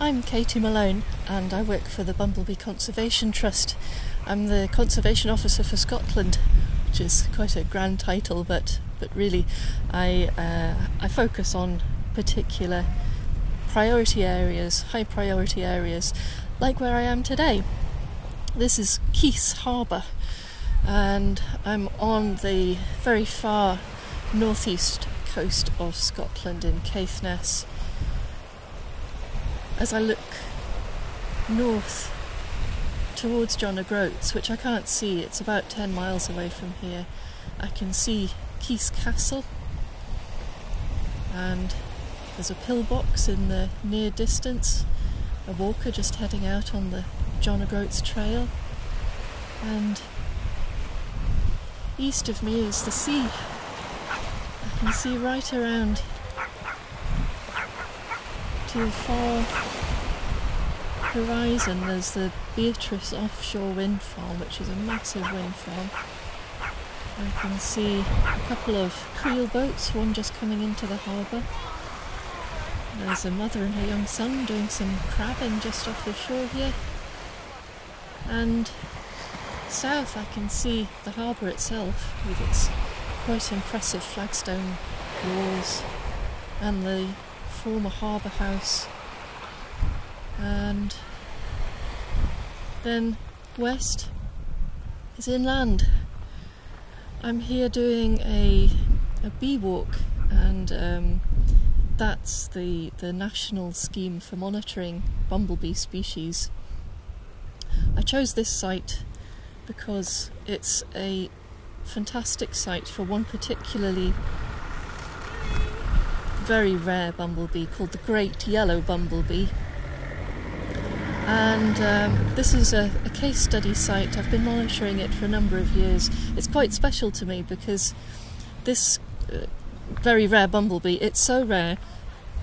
I'm Katie Malone and I work for the Bumblebee Conservation Trust. I'm the Conservation Officer for Scotland, which is quite a grand title, but, but really I, uh, I focus on particular priority areas, high priority areas, like where I am today. This is Keiss Harbour, and I'm on the very far northeast coast of Scotland in Caithness as I look north towards John O'Groats, which I can't see, it's about 10 miles away from here, I can see Keiss Castle. And there's a pillbox in the near distance, a walker just heading out on the John O'Groats trail, and east of me is the sea. I can see right around to the far horizon there's the Beatrice offshore wind farm, which is a massive wind farm. I can see a couple of creel boats, one just coming into the harbour. There's a mother and her young son doing some crabbing just off the shore here. And south I can see the harbour itself with its quite impressive flagstone walls and the former harbour house. And then west is inland. I'm here doing a, a bee walk, and um, that's the, the national scheme for monitoring bumblebee species. I chose this site because it's a fantastic site for one particularly very rare bumblebee called the great yellow bumblebee. And um, this is a, a, case study site. I've been monitoring it for a number of years. It's quite special to me because this uh, very rare bumblebee, it's so rare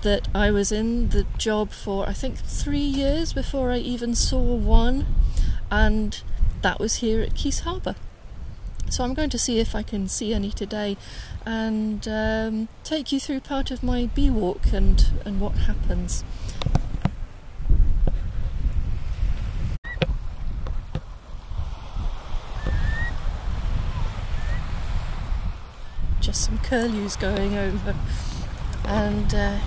that I was in the job for I think three years before I even saw one, and that was here at Keiss Harbour. So I'm going to see if I can see any today and um, take you through part of my bee walk and, and what happens. Just some curlews going over and uh,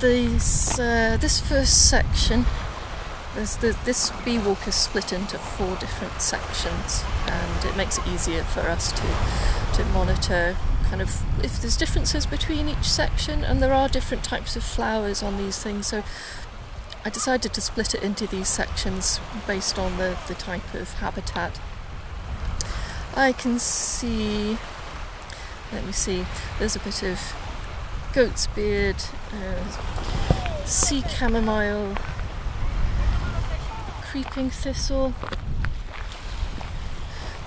this, uh, this first section the, this bee walk is split into four different sections and it makes it easier for us to, to monitor kind of if there's differences between each section and there are different types of flowers on these things so I decided to split it into these sections based on the, the type of habitat. I can see, let me see, there's a bit of goat's beard, uh, sea chamomile, creeping thistle.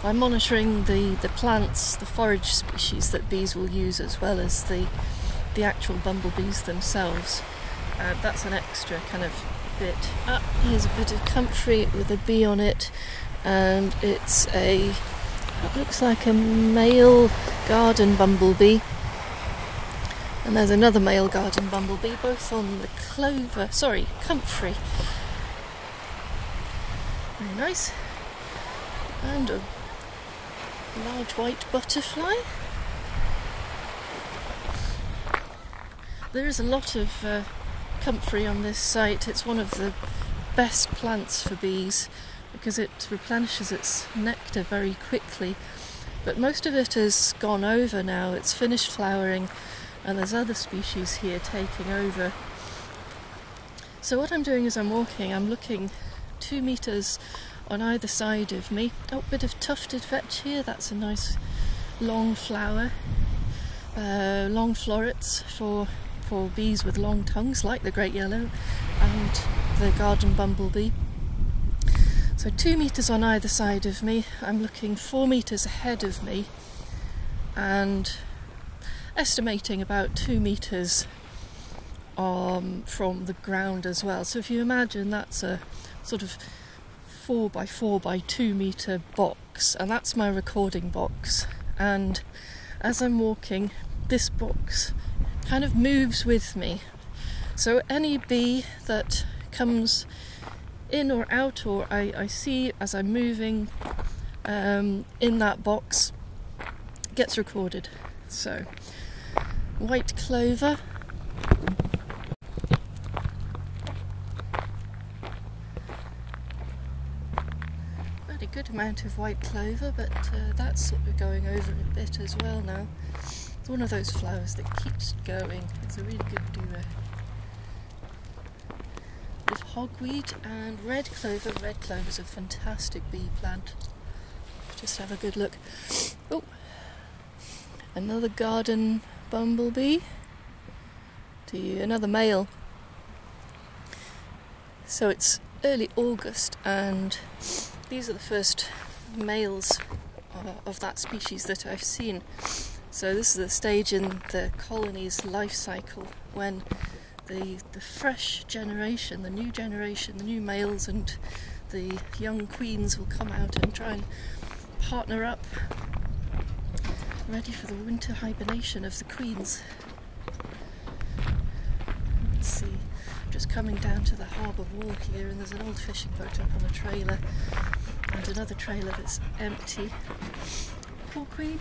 By monitoring the, the plants, the forage species that bees will use as well as the, the actual bumblebees themselves, uh, that's an extra kind of bit. Ah, here's a bit of comfrey with a bee on it, and it's a it looks like a male garden bumblebee. And there's another male garden bumblebee, both on the clover, sorry, comfrey very nice. And a large white butterfly. There is a lot of uh, comfrey on this site. It's one of the best plants for bees because it replenishes its nectar very quickly. But most of it has gone over now, it's finished flowering, and there's other species here taking over. So, what I'm doing as I'm walking, I'm looking two metres on either side of me. Oh, bit of tufted vetch here, that's a nice long flower. Uh, long florets for, for bees with long tongues, like the great yellow and the garden bumblebee. So, two metres on either side of me. I'm looking four metres ahead of me and estimating about two metres um, from the ground as well. So, if you imagine that's a sort of four by four by two meter box, and that's my recording box. And as I'm walking, this box kind of moves with me. So any bee that comes in or out, or I, I see as I'm moving um, in that box, gets recorded. So, white clover. Very good amount of white clover, but uh, that's sort of going over a bit as well now. It's one of those flowers that keeps going. It's a really good doer. With hogweed and red clover. Red clover is a fantastic bee plant. Just have a good look. Oh, another garden bumblebee. To you, another male. So it's early August, and these are the first males of, of that species that I've seen. So this is the stage in the colony's life cycle when the the fresh generation, the new generation, the new males and the young queens will come out and try and partner up, ready for the winter hibernation of the queens. Let's see, I'm just coming down to the harbour wall here, and there's an old fishing boat up on a trailer, and another trailer that's empty. Hawkweed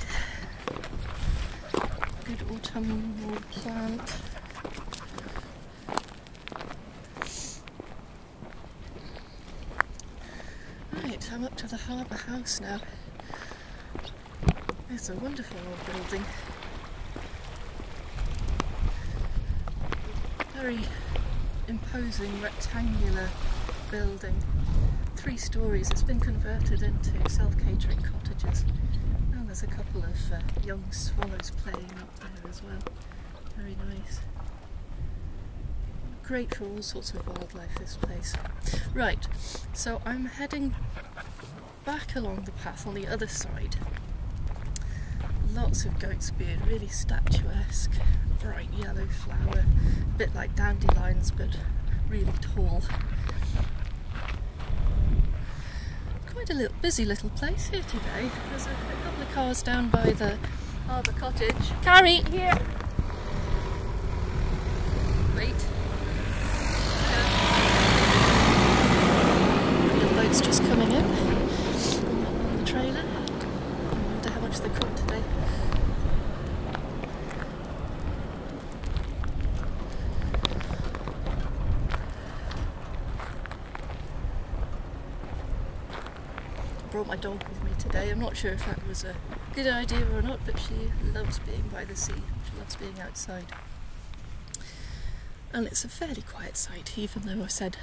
good autumnal plant. Right, I'm up to the Harbour House now. It's a wonderful old building. Very imposing rectangular building. Three stories. It's been converted into self-catering cottages And there's a couple of uh, young swallows playing up there as well. Very nice. Great for all sorts of wildlife, this place. Right, so I'm heading back along the path on the other side. Lots of goat's beard, really statuesque, bright yellow flower, a bit like dandelions but really tall. Quite a little busy little place here today. There's a, a couple of cars down by the harbour cottage. Carrie, here. Wait. The boat's just coming in on the trailer. I wonder how much they caught today. brought my dog with me today. I'm not sure if that was a good idea or not, but she loves being by the sea. She loves being outside. And it's a fairly quiet sight, even though I said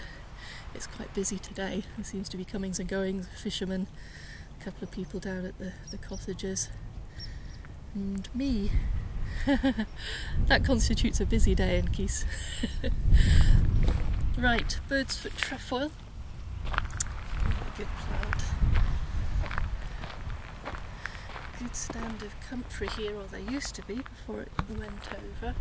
it's quite busy today. There seems to be comings and goings, fishermen, a couple of people down at the, the cottages, and me. that constitutes a busy day in Keiss. right, bird's foot trefoil. Good good stand of comfrey here, or there used to be before it went over.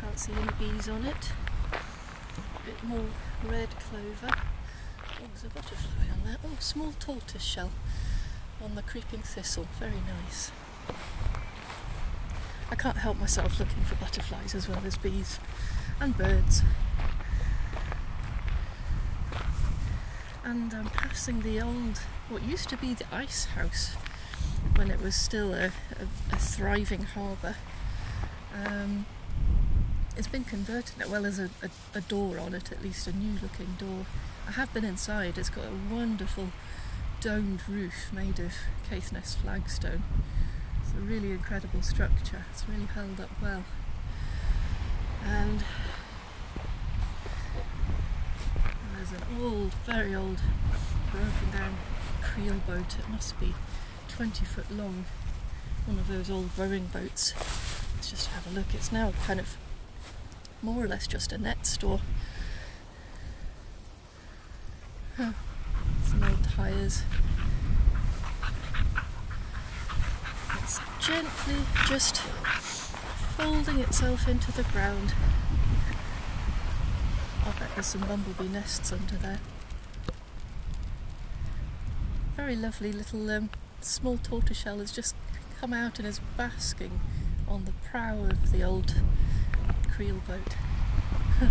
Can't see any bees on it. A bit more red clover. Oh, there's a butterfly on there. Oh, small tortoise shell on the creeping thistle. Very nice. I can't help myself looking for butterflies as well as bees and birds. And I'm passing the old, what used to be the ice house when it was still a, a, a thriving harbour. Um, it's been converted now. Well, there's a, a, door on it, at least a new looking door. I have been inside. It's got a wonderful domed roof made of Caithness flagstone. It's a really incredible structure. It's really held up well. And there's an old, very old, broken down creel boat. It must be 20 foot long, one of those old rowing boats. Let's just have a look. It's now kind of more or less just a net store. Huh. Some old tyres. It's gently just folding itself into the ground. I bet there's some bumblebee nests under there. Very lovely little um, small tortoiseshell has just come out and is basking on the prow of the old creel boat.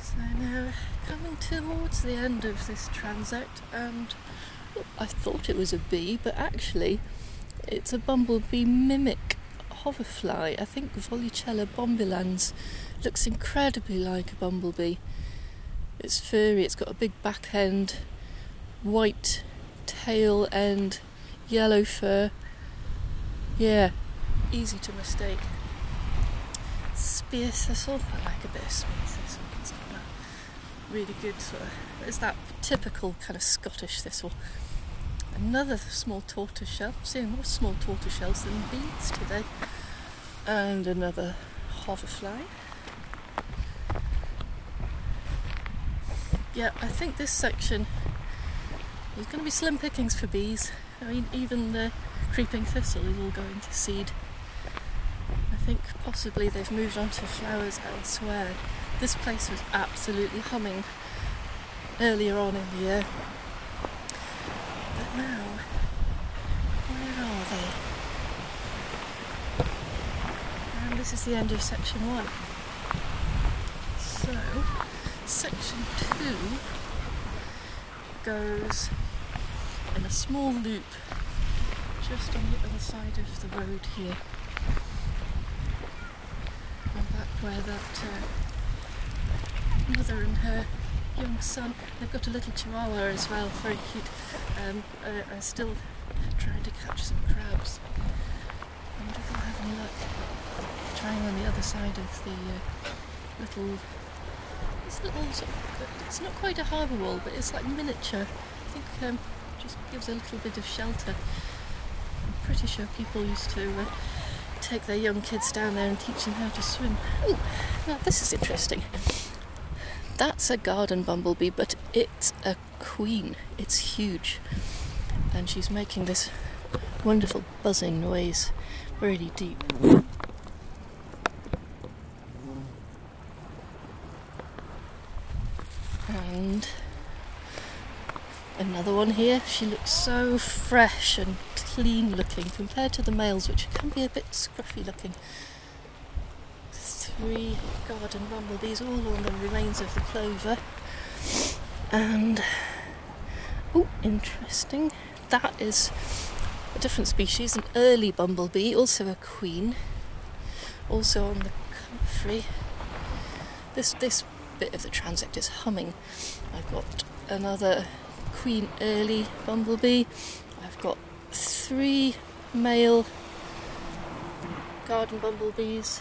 so now coming towards the end of this transect and oh, I thought it was a bee but actually it's a bumblebee mimic hoverfly. I think Volucella bombylans looks incredibly like a bumblebee. It's furry, it's got a big back end, white tail end, yellow fur. Yeah, easy to mistake. Spear thistle, I like a bit of spear thistle. It's got that really good sort of, it's that typical kind of Scottish thistle. Another small tortoiseshell, I'm seeing more small tortoiseshells than bees today. And another hoverfly. Yeah, I think this section is going to be slim pickings for bees. I mean, even the creeping thistle is all going to seed. I think possibly they've moved on to flowers elsewhere. This place was absolutely humming earlier on in the year. But now, where are they? And this is the end of section one. So, section two goes in a small loop just on the other side of the road here. And back where that uh, mother and her young son, they've got a little chihuahua as well, very cute, um, uh, are still trying to catch some crabs. I wonder if they'll have any luck trying on the other side of the uh, little it's little sort of, it's not quite a harbour wall, but it's like miniature. I think um, just gives a little bit of shelter. I'm pretty sure people used to uh, take their young kids down there and teach them how to swim. Oh, now this is interesting. That's a garden bumblebee, but it's a queen. It's huge, and she's making this wonderful buzzing noise, really deep. and another one here. She looks so fresh and clean looking compared to the males, which can be a bit scruffy looking. Three garden bumblebees, all on the remains of the clover. And oh, interesting. That is a different species, an early bumblebee, also a queen, also on the comfrey. This this bit of the transect is humming. I've got another Queen Early bumblebee. I've got three male garden bumblebees,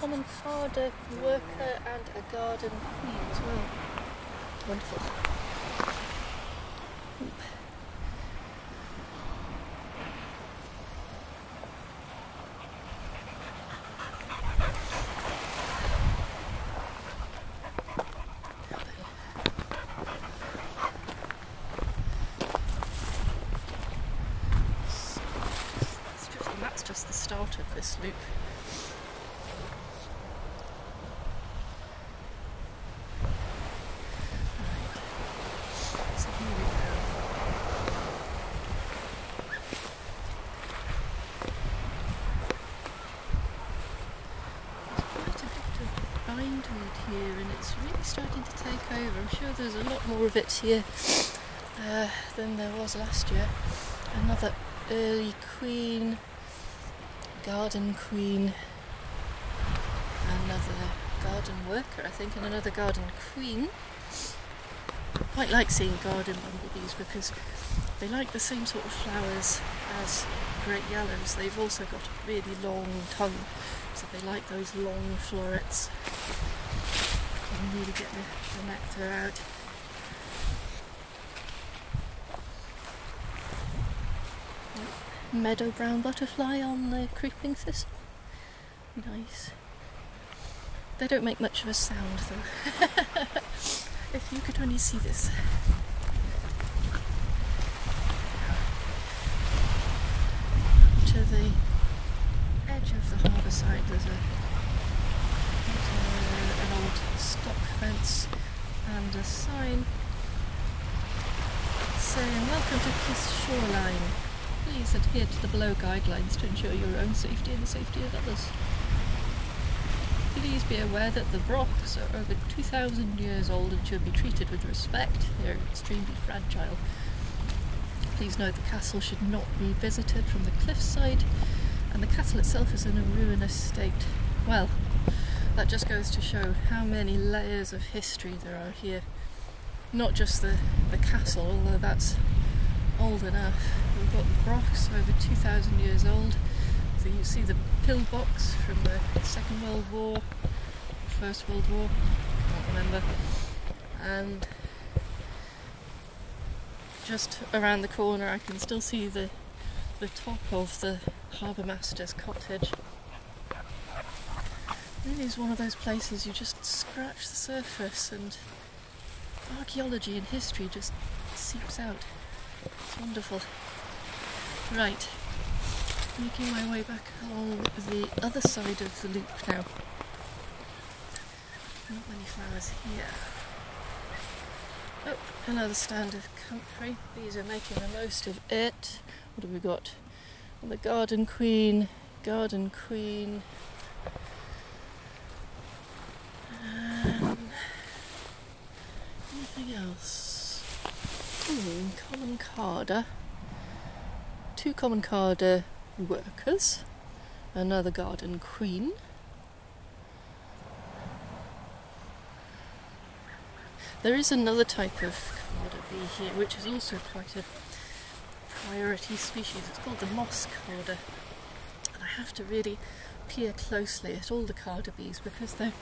common carder worker, and a garden queen as well. Wonderful. Loop. Here we go. There's quite a bit of bindweed here and it's really starting to take over. I'm sure there's a lot more of it here uh, than there was last year. Another early queen garden queen, another garden worker, I think, and another garden queen. I quite like seeing garden bumblebees because they like the same sort of flowers as great yellows. They've also got a really long tongue, so they like those long florets. You can really get the, the nectar out. Meadow brown butterfly on the creeping thistle. Nice. They don't make much of a sound though. if you could only see this. To the edge of the harbour side there's a, a an old stock fence and a sign saying welcome to Keiss Shoreline please adhere to the below guidelines to ensure your own safety and the safety of others. Please be aware that the rocks are over 2,000 years old and should be treated with respect. They are extremely fragile. Please note the castle should not be visited from the cliffside, and the castle itself is in a ruinous state. Well, that just goes to show how many layers of history there are here. Not just the, the castle, although that's old enough. We've got the rocks over 2,000 years old. So you see the pillbox from the Second World War, First World War, can't remember. And just around the corner I can still see the the top of the harbour master's cottage. Really is one of those places you just scratch the surface and archaeology and history just seeps out. It's wonderful. Right, making my way back along the other side of the loop now. Not many flowers here. Oh, another stand of comfrey. These are making the most of it. What have we got? the Garden Queen, Garden Queen. Um, anything else? Common carder. Two common carder workers. Another Garden Queen. There is another type of carder bee here, which is also quite a priority species. It's called the moss carder. And I have to really peer closely at all the carder bees because they're,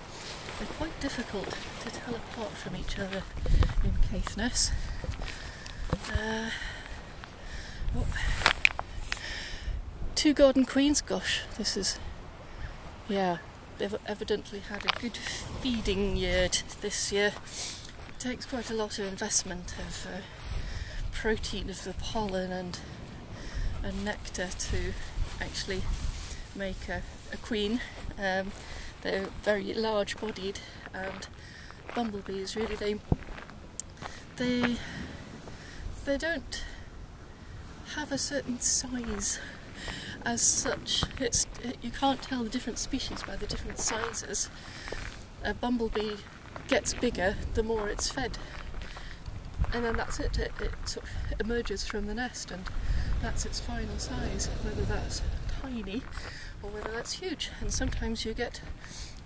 they're quite difficult to tell apart from each other in Caithness. Uh, oh. Two garden queens, gosh, this is, yeah, they've evidently had a good feeding year this year It takes quite a lot of investment of uh, protein of the pollen and, and nectar to actually make a, a queen. Um, they're very large bodied and bumblebees really they they they don't have a certain size as such. It's you can't tell the different species by the different sizes. A bumblebee gets bigger the more it's fed. And then that's it, it, it sort of emerges from the nest and that's its final size, whether that's tiny or whether that's huge. And sometimes you get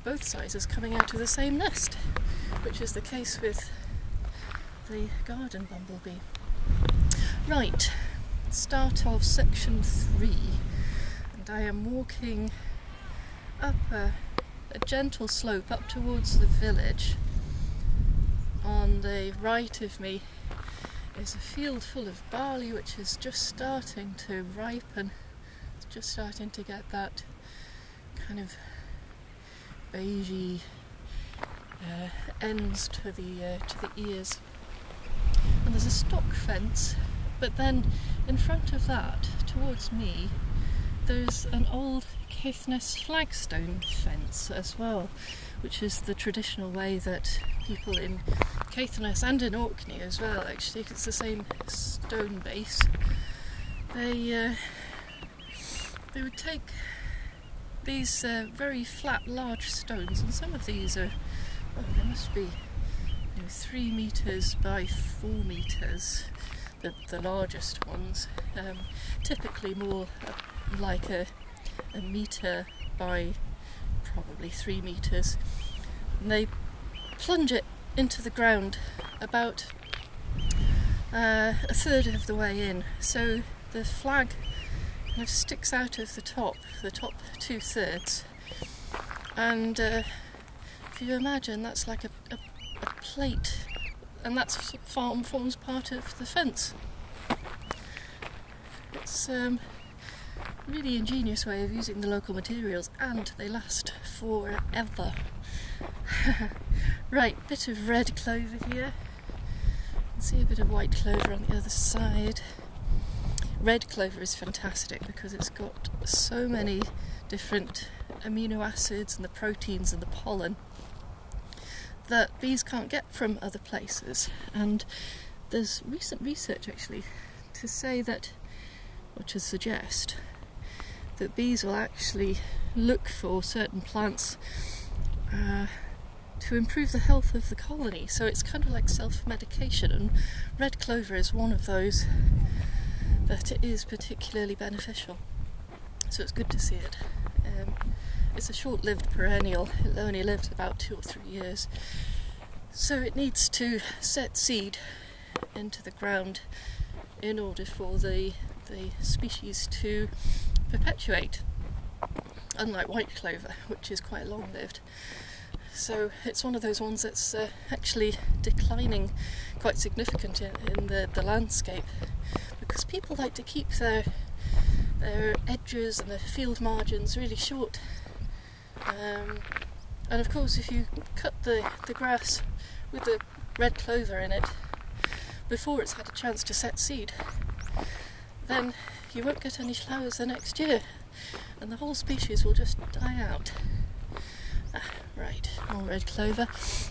both sizes coming out of the same nest, which is the case with the garden bumblebee. Right, start of section three, and I am walking up a a gentle slope up towards the village. On the right of me is a field full of barley which is just starting to ripen. It's just starting to get that kind of beigey uh, ends to the uh, to the ears. And there's a stock fence, but then in front of that, towards me, there's an old Caithness flagstone fence as well, which is the traditional way that people in Caithness and in Orkney as well, actually, it's the same stone base. They uh, they would take these uh, very flat, large stones, and some of these are oh, they must be you know, three meters by four meters. The, the largest ones, um, typically more uh, like a a metre by probably three metres. And they plunge it into the ground about uh, a third of the way in. So the flag kind of sticks out of the top, the top two thirds. And uh, if you imagine, that's like a, a, a plate, and that farm forms part of the fence. It's um, really ingenious way of using the local materials and they last forever. right, bit of red clover here. see a bit of white clover on the other side. Red clover is fantastic because it's got so many different amino acids and the proteins and the pollen that bees can't get from other places. And there's recent research actually to say that or to suggest that bees will actually look for certain plants uh, to improve the health of the colony. So it's kind of like self medication, and red clover is one of those that it is particularly beneficial. So it's good to see it. Um, it's a short lived perennial, it only lives about two or three years. So it needs to set seed into the ground in order for the, the species to perpetuate, unlike white clover, which is quite long lived. So it's one of those ones that's uh, actually declining quite significant in, in the, the landscape because people like to keep their their edges and their field margins really short. Um, and of course, if you cut the, the grass with the red clover in it before it's had a chance to set seed, then you won't get any flowers the next year and the whole species will just die out. Ah, right, more red clover.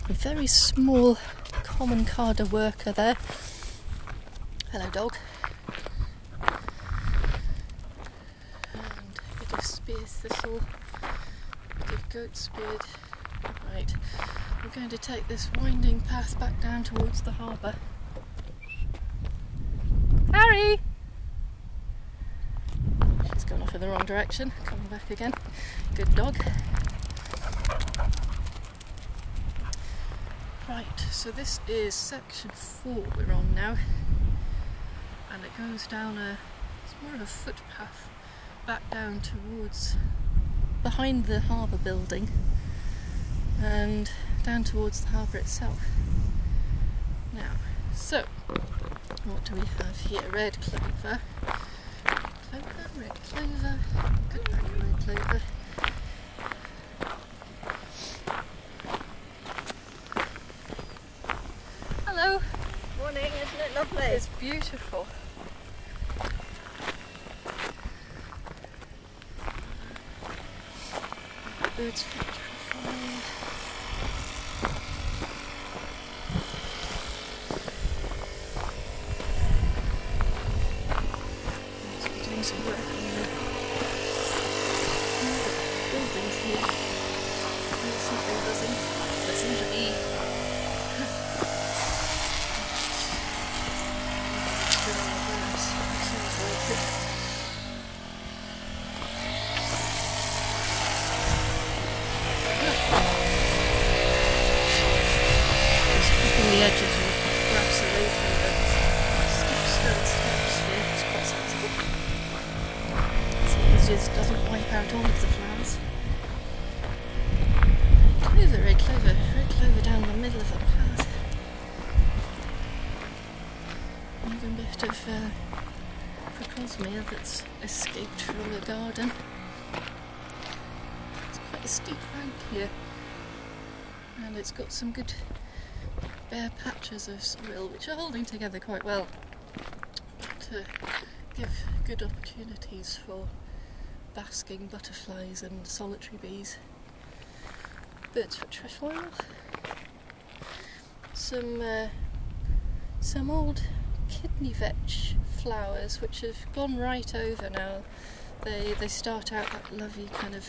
A very small common carder worker there. Hello, dog. And a bit of spear thistle, a bit of goat's beard. Right, we're going to take this winding path back down towards the harbour. Harry! She's gone off in the wrong direction, coming back again. Good dog. Right, so this is section four we're on now, and it goes down a, it's more of a footpath back down towards behind the harbour building and down towards the harbour itself. Now, so what do we have here? Red clover, clover, red clover, good back red clover. Hello. Morning, isn't it lovely? It's beautiful. The buildings here. Something buzzing. Listen to me. It's got some good bare patches of soil which are holding together quite well to give good opportunities for basking butterflies and solitary bees. Bird's foot trefoil. Some uh, some old kidney vetch flowers which have gone right over now. They they start out that lovely kind of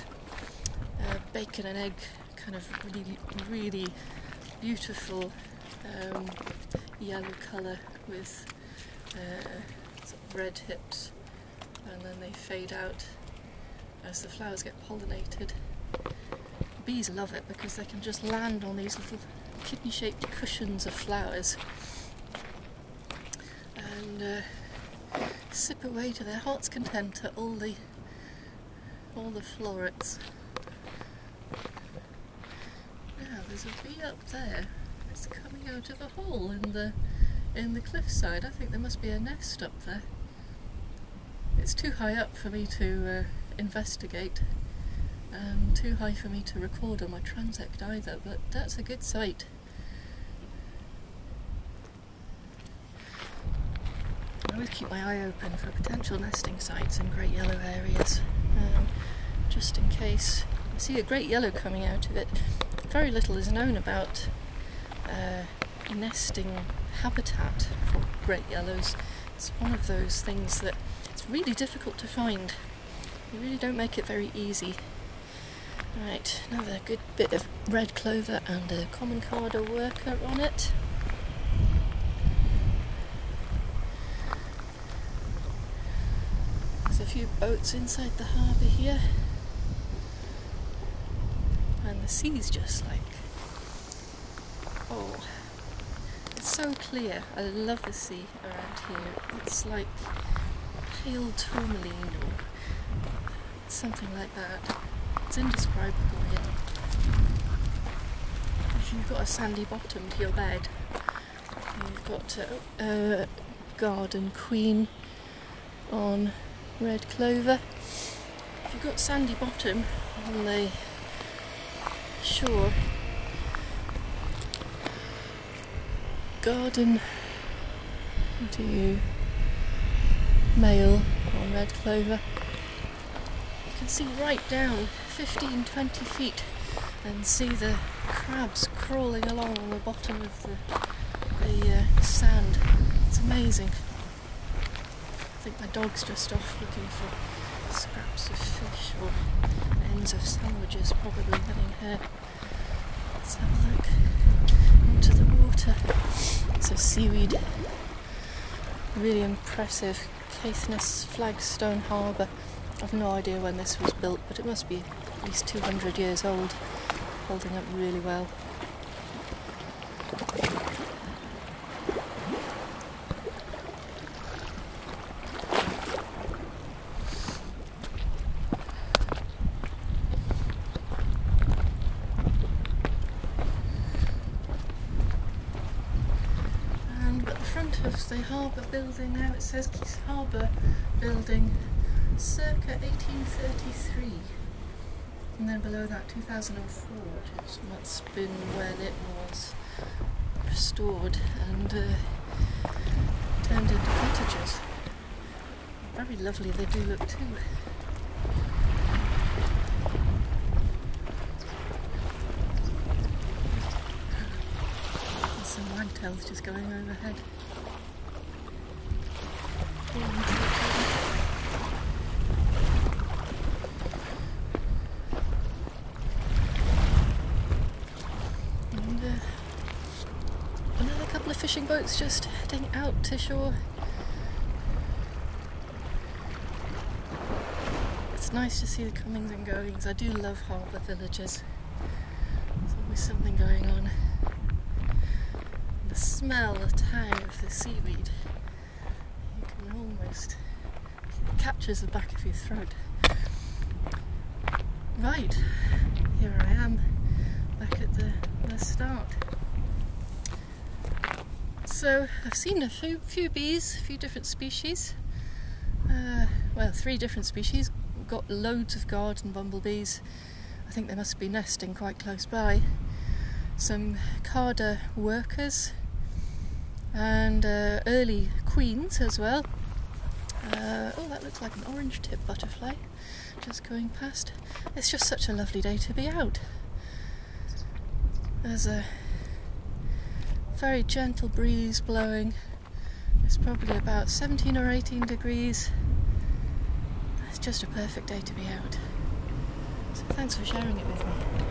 uh, bacon and egg kind of really really beautiful um, yellow colour with uh, sort of red hips and then they fade out as the flowers get pollinated. Bees love it because they can just land on these little kidney shaped cushions of flowers and uh, sip away to their heart's content at all the all the florets. Now there's a bee up there. It's coming out of a hole in the in the cliffside. I think there must be a nest up there. It's too high up for me to uh, investigate, and too high for me to record on my transect either. But that's a good sight. I always keep my eye open for potential nesting sites in great yellow areas, um, just in case. I see a great yellow coming out of it. Very little is known about uh, nesting habitat for great yellows. It's one of those things that it's really difficult to find. You really don't make it very easy. Right, another good bit of red clover and a common carder worker on it. There's a few boats inside the harbour here. Sea's just like, oh, it's so clear. I love the sea around here. It's like pale tourmaline or something like that. It's indescribable here. If you've got a sandy bottom to your bed, you've got a, a garden queen on red clover. If you've got sandy bottom on the shore, garden. Do you male on red clover? You can see right down 15 20 feet and see the crabs crawling along on the bottom of the, the uh, sand. It's amazing. I think my dog's just off looking for scraps of fish or ends of sandwiches probably having her let's have a look into the water. So seaweed. Really impressive Caithness flagstone harbour. I've no idea when this was built, but it must be at least 200 years old, holding up really well. And at the front of the harbour building now it says Keiss Harbour Building circa 1833. And then below that 2004, which must have been when it was restored and uh, turned into cottages. Very lovely they do look too. Some wagtails just going overhead. And uh, another couple of fishing boats just heading out to shore. It's nice to see the comings and goings. I do love harbour villages. There's always something going on. The smell, the tang of the seaweed. You can almost it catches the back of your throat. Right, here I am, back at the, the start. So I've seen a few, few bees, a few different species. Uh, well, three different species. We've got loads of garden bumblebees. I think they must be nesting quite close by. Some carder workers and uh, early queens as well. Uh, oh, that looks like an orange tip butterfly just going past. It's just such a lovely day to be out. There's a very gentle breeze blowing. It's probably about 17 or 18 degrees. It's just a perfect day to be out. So thanks for sharing it with me.